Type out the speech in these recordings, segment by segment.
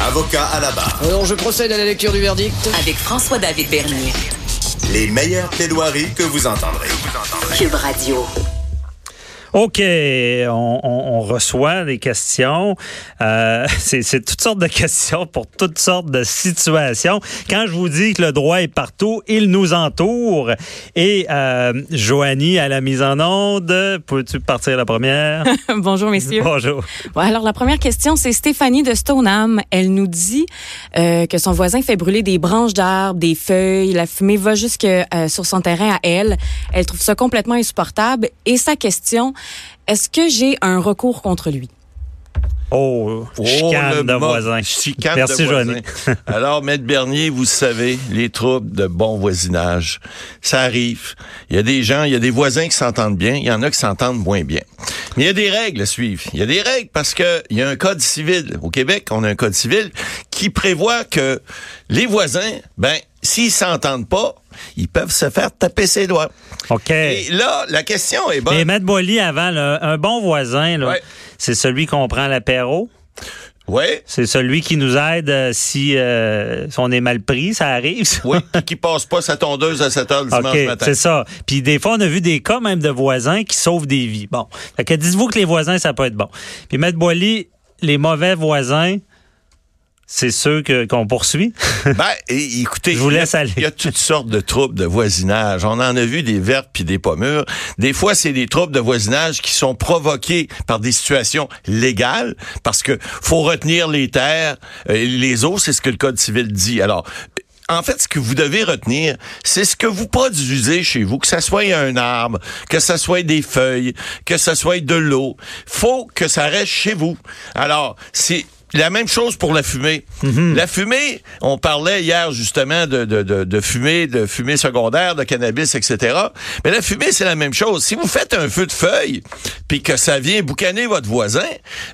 Avocat à la barre. Alors je procède à la lecture du verdict. Avec François-David Bernier. Les meilleures plaidoiries que vous entendrez. Cube Radio. OK, on, on- on reçoit des questions. Euh, c'est toutes sortes de questions pour toutes sortes de situations. Quand je vous dis que le droit est partout, il nous entoure. Et euh, Joanie, à la mise en onde, peux-tu partir la première? Bonjour, messieurs. Bonjour. Bon, alors, la première question, c'est Stéphanie de Stoneham. Elle nous dit euh, que son voisin fait brûler des branches d'arbres, des feuilles. La fumée va jusque euh, sur son terrain à elle. Elle trouve ça complètement insupportable. Et sa question, est-ce que j'ai un recours contre lui? Oh, Oh, chicane le de voisin. chicane Merci, de voisin. Alors, Maître Bernier, vous savez, les troubles de bon voisinage, ça arrive. Il y a des gens, il y a des voisins qui s'entendent bien, il y en a qui s'entendent moins bien. Mais il y a des règles à suivre. Il y a des règles parce que il y a un code civil. Au Québec, on a un code civil qui prévoit que les voisins, ben, s'ils s'entendent pas, ils peuvent se faire taper ses doigts. OK. Et là, la question est bonne. Mais Maître Boily, avant, là, un bon voisin, là, Ouais. c'est celui qu'on prend l'apéro. Ouais. C'est celui qui nous aide euh, si, euh, si on est mal pris, ça arrive. ça. Oui, puis qui passe pas sa tondeuse à 7 heures le dimanche OK, matin. c'est ça. Puis des fois, on a vu des cas même de voisins qui sauvent des vies. Bon. Fait que dites-vous que les voisins, ça peut être bon. Puis Maître Boily, les mauvais voisins, c'est ceux que- qu'on poursuit? Ben, écoutez, Je vous il y a- laisse aller. Il y a toutes sortes de troubles de voisinage. On en a vu des vertes puis des pommures. Des fois, c'est des troubles de voisinage qui sont provoqués par des situations légales, parce que faut retenir les terres, euh, et les eaux, c'est ce que le Code civil dit. Alors, en fait, ce que vous devez retenir, c'est ce que vous produisez chez vous, que ça soit un arbre, que ça soit des feuilles, que ça soit de l'eau. Faut que ça reste chez vous. Alors, c'est la même chose pour la fumée. La fumée, on parlait hier justement de, de, de, de fumée, de fumée secondaire, de cannabis, etc. Mais la fumée, c'est la même chose. Si vous faites un feu de feuilles, puis que ça vient boucaner votre voisin,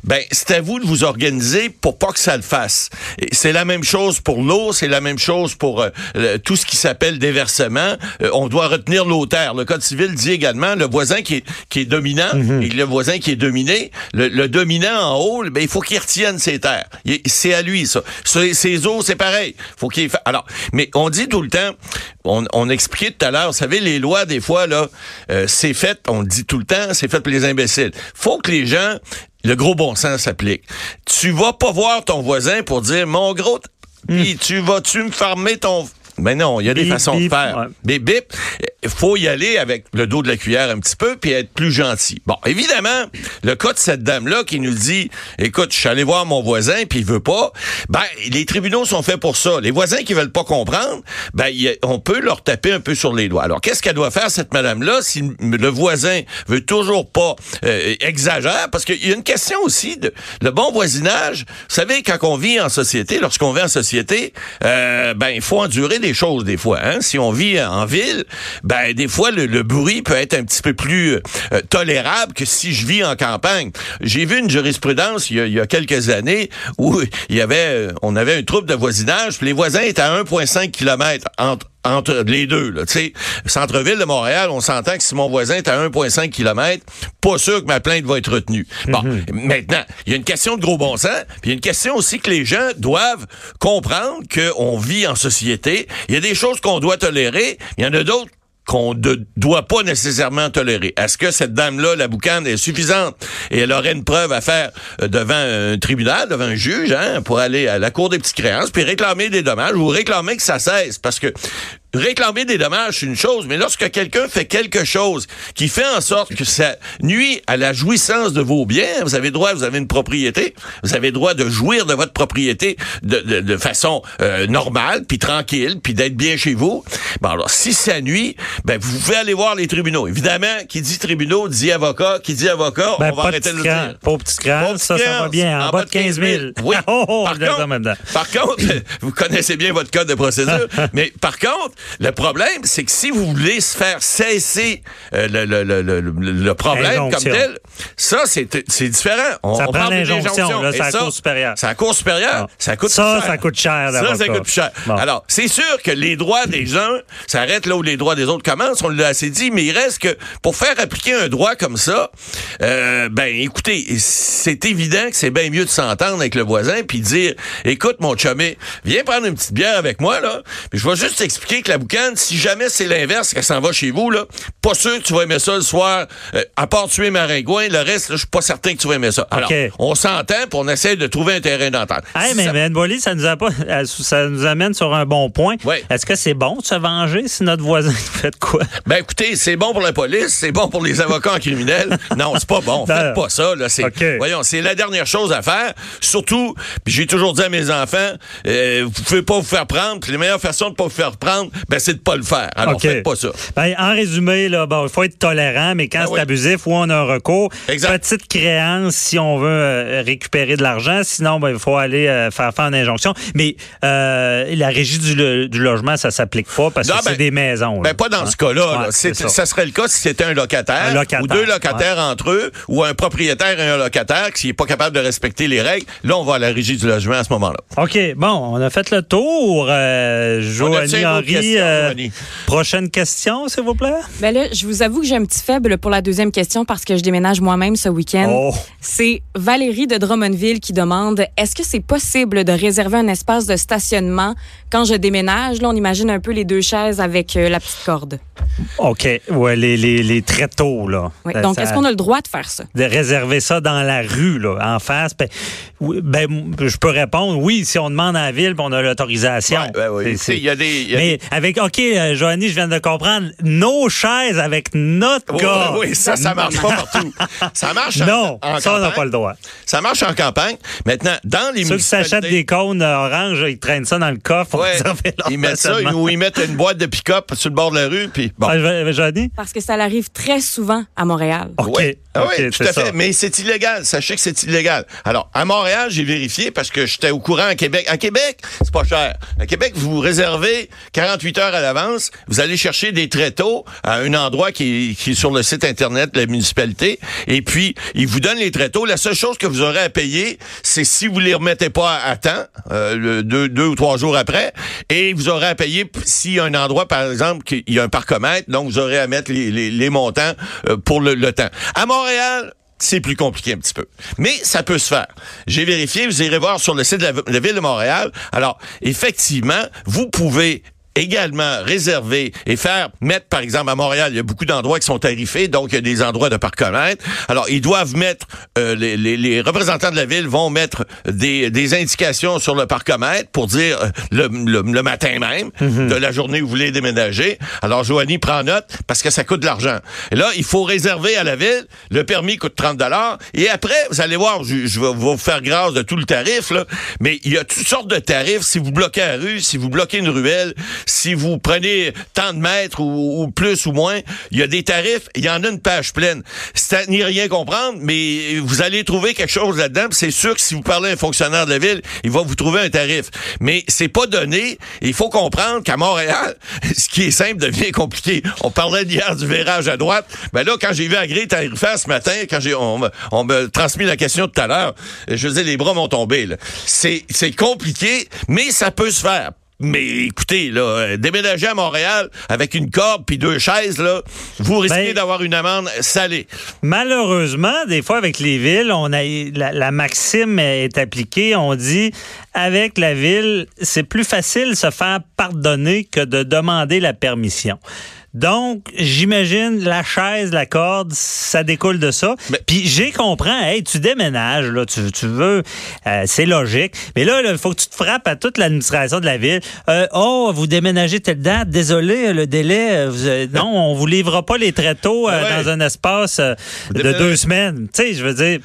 ben c'est à vous de vous organiser pour pas que ça le fasse. C'est la même chose pour l'eau, c'est la même chose pour euh, le- tout ce qui s'appelle déversement. Euh, on doit retenir l'eau terre. Le Code civil dit également le voisin qui est, qui est dominant et le voisin qui est dominé. Le, le dominant en haut, ben, il faut qu'il retienne ses terres. C'est à lui, ça. Ses, ses eaux, c'est pareil. Faut qu'il Alors, mais on dit tout le temps, on, on expliquait tout à l'heure, vous savez, les lois, des fois, là, euh, c'est fait, on le dit tout le temps, c'est fait pour les imbéciles. Faut que les gens, le gros bon sens s'applique. Tu vas pas voir ton voisin pour dire, mon gros, puis tu vas-tu me farmer ton... Mais non, il y a des façons bip, de faire. ouais. Bip, bip. Il faut y aller avec le dos de la cuillère un petit peu puis être plus gentil. Bon, évidemment, le cas de cette dame-là qui nous dit, écoute, je suis allé voir mon voisin puis il veut pas, ben, les tribunaux sont faits pour ça. Les voisins qui veulent pas comprendre, ben, a- on peut leur taper un peu sur les doigts. Alors, qu'est-ce qu'elle doit faire, cette madame-là, si le voisin veut toujours pas euh, exagère? Parce qu'il y a une question aussi de le bon voisinage. Vous savez, quand on vit en société, lorsqu'on vit en société, euh, ben, il faut endurer des choses des fois. Hein? Si on vit en ville, ben, des fois, le, le bruit peut être un petit peu plus euh, tolérable que si je vis en campagne. J'ai vu une jurisprudence il y a, quelques années où il y avait, euh, on avait un trouble de voisinage, les voisins étaient à 1,5 km entre entre les deux, là, tu sais, centre-ville de Montréal, on s'entend que si mon voisin est à 1,5 km, pas sûr que ma plainte va être retenue. Bon, maintenant, il y a une question de gros bon sens, puis il y a une question aussi que les gens doivent comprendre qu'on vit en société. Il y a des choses qu'on doit tolérer, il y en a d'autres qu'on ne doit pas nécessairement tolérer. Est-ce que cette dame-là, la boucane, est suffisante? Et elle aurait une preuve à faire euh, devant un tribunal, devant un juge, hein, pour aller à la cour des petites créances, puis réclamer des dommages ou réclamer que ça cesse? Parce que réclamer des dommages, c'est une chose, mais lorsque quelqu'un fait quelque chose qui fait en sorte que ça nuit à la jouissance de vos biens, vous avez droit, vous avez une propriété, vous avez droit de jouir de votre propriété de, de, de façon euh, normale, puis tranquille, puis d'être bien chez vous. Bon, alors, si ça nuit, ben, vous pouvez aller voir les tribunaux. Évidemment, qui dit tribunaux dit avocat, qui dit avocat, Ben, on va arrêter de le dire. pas petit au ça, ça va 15, bien. En, bas de 15 000. Oui. Oh, oh, par, contre, par contre, vous connaissez bien votre code de procédure, mais par contre, Le problème, c'est que si vous voulez se faire cesser euh, le, le, le, le, le problème comme tel, ça, c'est différent. On, Ça on prend l'injonction, c'est la ça, Cour supérieure. C'est la Cour supérieure. Ça coûte Ça, cher. ça coûte cher, Ça, ça coûte plus cher. Bon. Alors, c'est sûr que les droits des uns s'arrêtent là où les droits des autres commencent, on l'a assez dit, mais il reste que pour faire appliquer un droit comme ça, euh, ben écoutez, c'est évident que c'est bien mieux de s'entendre avec le voisin puis dire écoute mon chumé, viens prendre une petite bière avec moi là, puis je vais juste t'expliquer que la boucane, si jamais c'est l'inverse qu'elle s'en va chez vous là, pas sûr que tu vas aimer ça le soir euh, à part tuer maringouin, le reste je suis pas certain que tu vas aimer ça. Alors, on s'entend puis on essaie de trouver un terrain d'entente. Hey, Si mais ça- Ben ça nous a pas, euh, ça nous amène sur un bon point. Est-ce que c'est bon de se venger si notre voisin fait quoi? Ben écoutez, c'est bon pour la police, c'est bon pour les avocats en criminel. Non, c'est pas bon. Faites Non. pas ça. Là, c'est, OK. voyons, c'est la dernière chose à faire. Surtout, puis j'ai toujours dit à mes enfants, euh, vous pouvez pas vous faire prendre. Puis la meilleure façon de pas vous faire prendre, ben c'est de pas le faire. Alors faites pas ça. Ben, en résumé, là, bon, il faut être tolérant, mais quand Ah c'est oui. abusif, ou on a un recours. Exact. Petite créance si on veut euh, récupérer de l'argent. Sinon, ben, il faut aller euh, faire faire une injonction. Mais euh, la régie du, lo- du logement, ça s'applique pas parce Non, que c'est ben, des maisons. là. Ben pas dans ce cas-là. Ouais, ça. ça. serait le cas si c'était un locataire, Un locataire, ou deux locataires entre eux, ou un propriétaire et un locataire qui n'est pas capable de respecter les règles. Là, on va à la régie du logement à ce moment-là. OK, bon, on a fait le tour. Joanie Henry, euh, prochaine question, s'il vous plaît? Ben là, je vous avoue que j'ai un petit faible pour la deuxième question parce que je déménage moi-même ce week-end. Oh. C'est Valérie de Drummondville qui demande est-ce que c'est possible de réserver un espace de stationnement quand je déménage? Là, on imagine un peu les deux chaises avec euh, la petite corde. OK, ouais, les, les, les tréteaux, là. Oui. Euh, Donc, ça- est-ce qu'on a le droit de faire ça? De réserver ça dans la rue, là, en face. Ben, oui, ben, je peux répondre oui si on demande à la ville, on a l'autorisation. Ouais, ben oui. Il y a des. il y a Mais avec, OK, euh, Joanie, je viens de comprendre, nos chaises avec notre Oui, gars. oui, ça, ça marche pas partout. Ça marche en, Non, en ça, on n'a pas le droit. Ça marche en campagne. Maintenant, dans les Ceux qui s'achètent des cônes orange, ils traînent ça dans le coffre Ouais, ils mettent ça ou ils mettent une boîte de pick-up sur le bord de la rue, puis bon. Ah, Joanie? Parce que ça arrive très souvent à Montréal. OK. Oui, Ah tout c'est à fait. ça. Mais c'est illégal. Sachez que c'est illégal. Alors, à Montréal, j'ai vérifié parce que j'étais au courant à Québec. À Québec, c'est pas cher. À Québec, vous réservez 48 heures à l'avance. Vous allez chercher des tréteaux à un endroit qui est, qui est sur le site Internet de la municipalité. Et puis, ils vous donnent les tréteaux. La seule chose que vous aurez à payer, c'est si vous les remettez pas à, temps, euh, deux, deux ou trois jours après. Et vous aurez à payer s'il y a un endroit, par exemple, qu'il y a un parcomètre. Donc, vous aurez à mettre les, les- les montants euh, pour le, le temps. À Montréal, c'est plus compliqué un petit peu. Mais ça peut se faire. J'ai vérifié, vous irez voir sur le site de la Ville de Montréal. Alors, effectivement, vous pouvez également réserver et faire mettre, par exemple, à Montréal, il y a beaucoup d'endroits qui sont tarifés, donc il y a des endroits de parcomètre. Alors, ils doivent mettre, euh, les, les- les représentants de la ville vont mettre des, des indications sur le parcomètre pour dire euh, le, le- le matin même de la journée où vous voulez déménager. Alors, Joanie prend note parce que ça coûte de l'argent. Et là, il faut réserver à la ville. Le permis coûte 30 dollars. Et après, vous allez voir, je, je vais vous faire grâce de tout le tarif, là, mais il y a toutes sortes de tarifs. Si vous bloquez la rue, si vous bloquez une ruelle, si vous prenez tant de mètres ou, plus ou moins, il y a des tarifs. Il y en a une page pleine. C'est n'y rien comprendre, mais vous allez trouver quelque chose là-dedans. C'est sûr que si vous parlez à un fonctionnaire de la ville, il va vous trouver un tarif. Mais c'est pas donné. Il faut comprendre qu'à Montréal, ce qui est simple devient compliqué. On parlait hier du virage à droite. Ben là, quand j'ai vu Agré tarifaire ce matin, quand on, on me transmis la question tout à l'heure, je veux les bras m'ont tombé. c'est compliqué, mais ça peut se faire. Mais écoutez, là, euh, déménager à Montréal avec une corde puis deux chaises, là, vous risquez Ben- d'avoir une amende salée. Malheureusement, des fois avec les villes, on a la, la maxime est appliquée. On dit avec la ville, c'est plus facile de se faire pardonner que de demander la permission. Donc, j'imagine la chaise, la corde, ça découle de ça. Mais- Puis j'ai compris, hey, tu déménages, là, tu, tu veux, euh, c'est logique. Mais là, il faut que tu te frappes à toute l'administration de la ville. Euh, oh, vous déménagez telle date, désolé, le délai, euh, vous, euh, non, on vous livrera pas les tréteaux Ouais. dans un espace de deux semaines. Tu sais, je veux dire.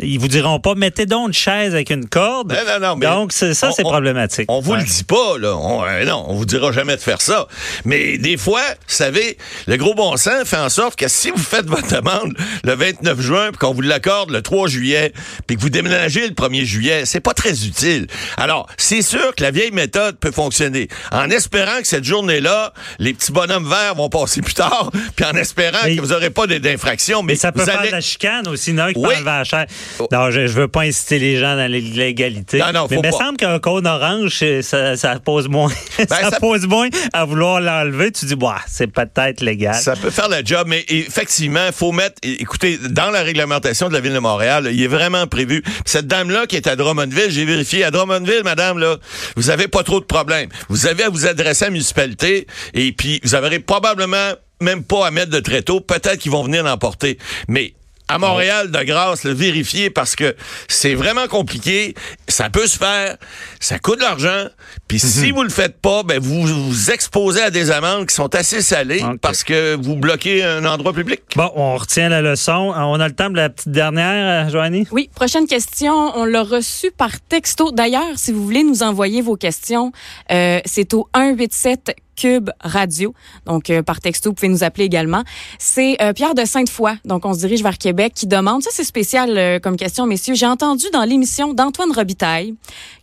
Ils vous diront pas, mettez donc une chaise avec une corde. Non, non, non, mais Donc, c'est ça, on- c'est problématique. On vous Ouais. le dit pas, là. On, euh, non, on vous dira jamais de faire ça. Mais des fois, vous savez, le gros bon sens fait en sorte que si vous faites votre demande le 29 juin, puis qu'on vous l'accorde le 3 juillet, puis que vous déménagez le 1er juillet, c'est pas très utile. Alors, c'est sûr que la vieille méthode peut fonctionner. En espérant que cette journée-là, les petits bonhommes verts vont passer plus tard, puis en espérant Mais- que vous aurez pas d'infraction. Mais, Mais ça peut vous faire allez- de la chicane aussi, non? Qui Oui. la chaise. Non, je, je veux pas inciter les gens dans l'illégalité. Non, non, mais faut il me semble qu'un cône orange, ça, ça pose moins. ça, Ben, ça- pose moins à vouloir l'enlever. Tu dis, bah, c'est peut-être légal. Ça peut faire le job, mais effectivement, il faut mettre, écoutez, dans la réglementation de la Ville de Montréal, il est vraiment prévu. Cette dame-là qui est à Drummondville, j'ai vérifié, à Drummondville, madame, là, vous avez pas trop de problèmes. Vous avez à vous adresser à la municipalité et puis vous avez probablement même pas à mettre de tréteau. Peut-être qu'ils vont venir l'emporter. Mais à Montréal, de grâce, le vérifier parce que c'est vraiment compliqué. Ça peut se faire. Ça coûte de l'argent. Puis si vous le faites pas, ben vous vous exposez à des amendes qui sont assez salées parce que vous bloquez un endroit public. Bon, on retient la leçon. On a le temps de la petite dernière, euh, Joanie? Oui, prochaine question. On l'a reçu par texto. D'ailleurs, si vous voulez nous envoyer vos questions, euh, c'est au 187 Cube Radio. Donc, euh, par texto, vous pouvez nous appeler également. C'est euh, Pierre de Sainte-Foy, donc on se dirige vers Québec, qui demande, ça c'est spécial euh, comme question, messieurs, j'ai entendu dans l'émission d'Antoine Robitaille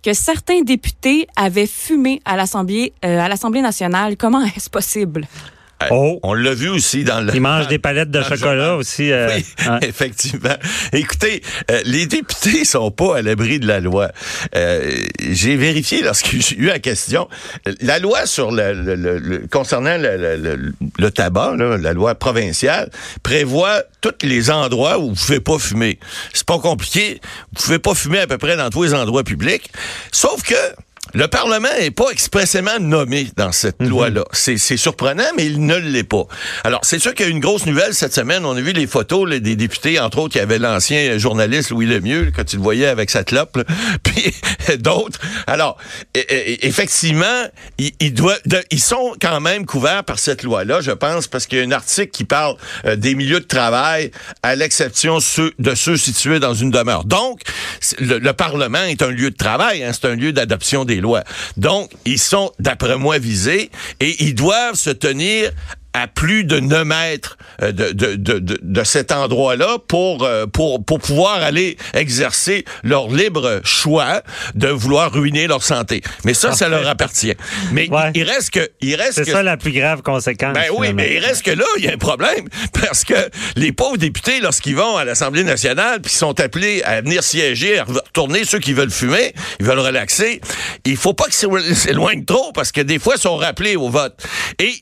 que certains députés avaient fumé à l'Assemblée à l'Assemblée nationale. Comment est-ce possible? Euh, Oh. On l'a vu aussi dans le. Ils mangent des palettes de chocolat aussi. euh, Oui, hein. effectivement. Écoutez, euh, les députés sont pas à l'abri de la loi. Euh, j'ai vérifié lorsque j'ai eu la question. La loi sur le, le- le- le- concernant le, le- le- le tabac, là, la loi provinciale, prévoit tous les endroits où vous pouvez pas fumer. C'est pas compliqué. Vous pouvez pas fumer à peu près dans tous les endroits publics. Sauf que le Parlement n'est pas expressément nommé dans cette loi-là. C'est c'est surprenant, mais il ne l'est pas. Alors, c'est sûr qu'il y a une grosse nouvelle cette semaine. On a vu les photos là, des députés, entre autres, il y avait l'ancien journaliste Louis Lemieux, quand tu le voyais avec sa clope, là, puis d'autres. Alors, e- e- effectivement, ils, ils doivent- ils sont quand même couverts par cette loi-là, je pense, parce qu'il y a un article qui parle euh, des milieux de travail, à l'exception de ceux situés dans une demeure. Donc, le, le Parlement est un lieu de travail, hein, c'est un lieu d'adoption des lois. Donc, ils sont, d'après moi, visés et ils doivent se tenir à plus de 9 mètres euh, de, de, de, de, cet endroit-là pour, euh, pour, pour pouvoir aller exercer leur libre choix de vouloir ruiner leur santé. Mais ça, ça leur appartient. Mais Ouais. il reste que... Il reste C'est que ça la plus grave conséquence. ben oui, mais il reste que là, il y a un problème. Parce que les pauvres députés, lorsqu'ils vont à l'Assemblée nationale, puis sont appelés à venir siéger, à retourner ceux qui veulent fumer, ils veulent relaxer, il faut pas qu'ils s'éloignent trop, parce que des fois, ils sont rappelés au vote. Et,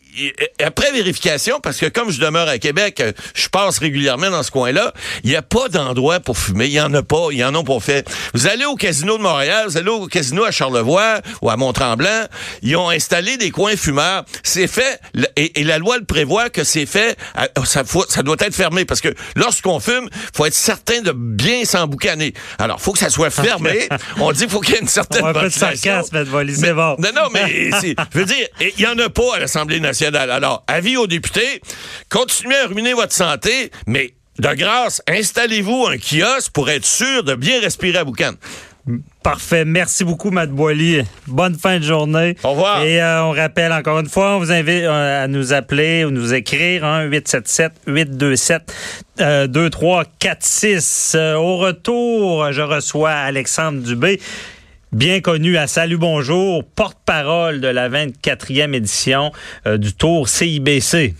après vérification, parce que comme je demeure à Québec, je passe régulièrement dans ce coin-là, il n'y a pas d'endroit pour fumer. Il y en a pas. Il y en a pas fait. Vous allez au casino de Montréal, vous allez au casino à Charlevoix ou à Mont-Tremblant, ils ont installé des coins fumeurs. C'est fait, et, et la loi le prévoit que c'est fait, à- ça, faut- ça doit être fermé parce que lorsqu'on fume, faut être certain de bien s'emboucaner. Alors, faut que ça soit fermé. On dit qu'il faut qu'il y ait une certaine On va un peu de sarcasme, c'est bon. Non, non, mais je veux dire, il y en a pas à l'Assemblée nationale. Alors, avis aux députés, continuez à ruiner votre santé, mais de grâce, installez-vous un kiosque pour être sûr de bien respirer à boucan. Parfait. Merci beaucoup, Matt Boily. Bonne fin de journée. Au revoir. Et euh, on rappelle encore une fois, on vous invite euh, à nous appeler ou nous écrire hein, 877-827-2346. Euh, au retour, je reçois Alexandre Dubé, bien connu à Salut Bonjour, porte-parole de la 24e édition euh, du Tour CIBC.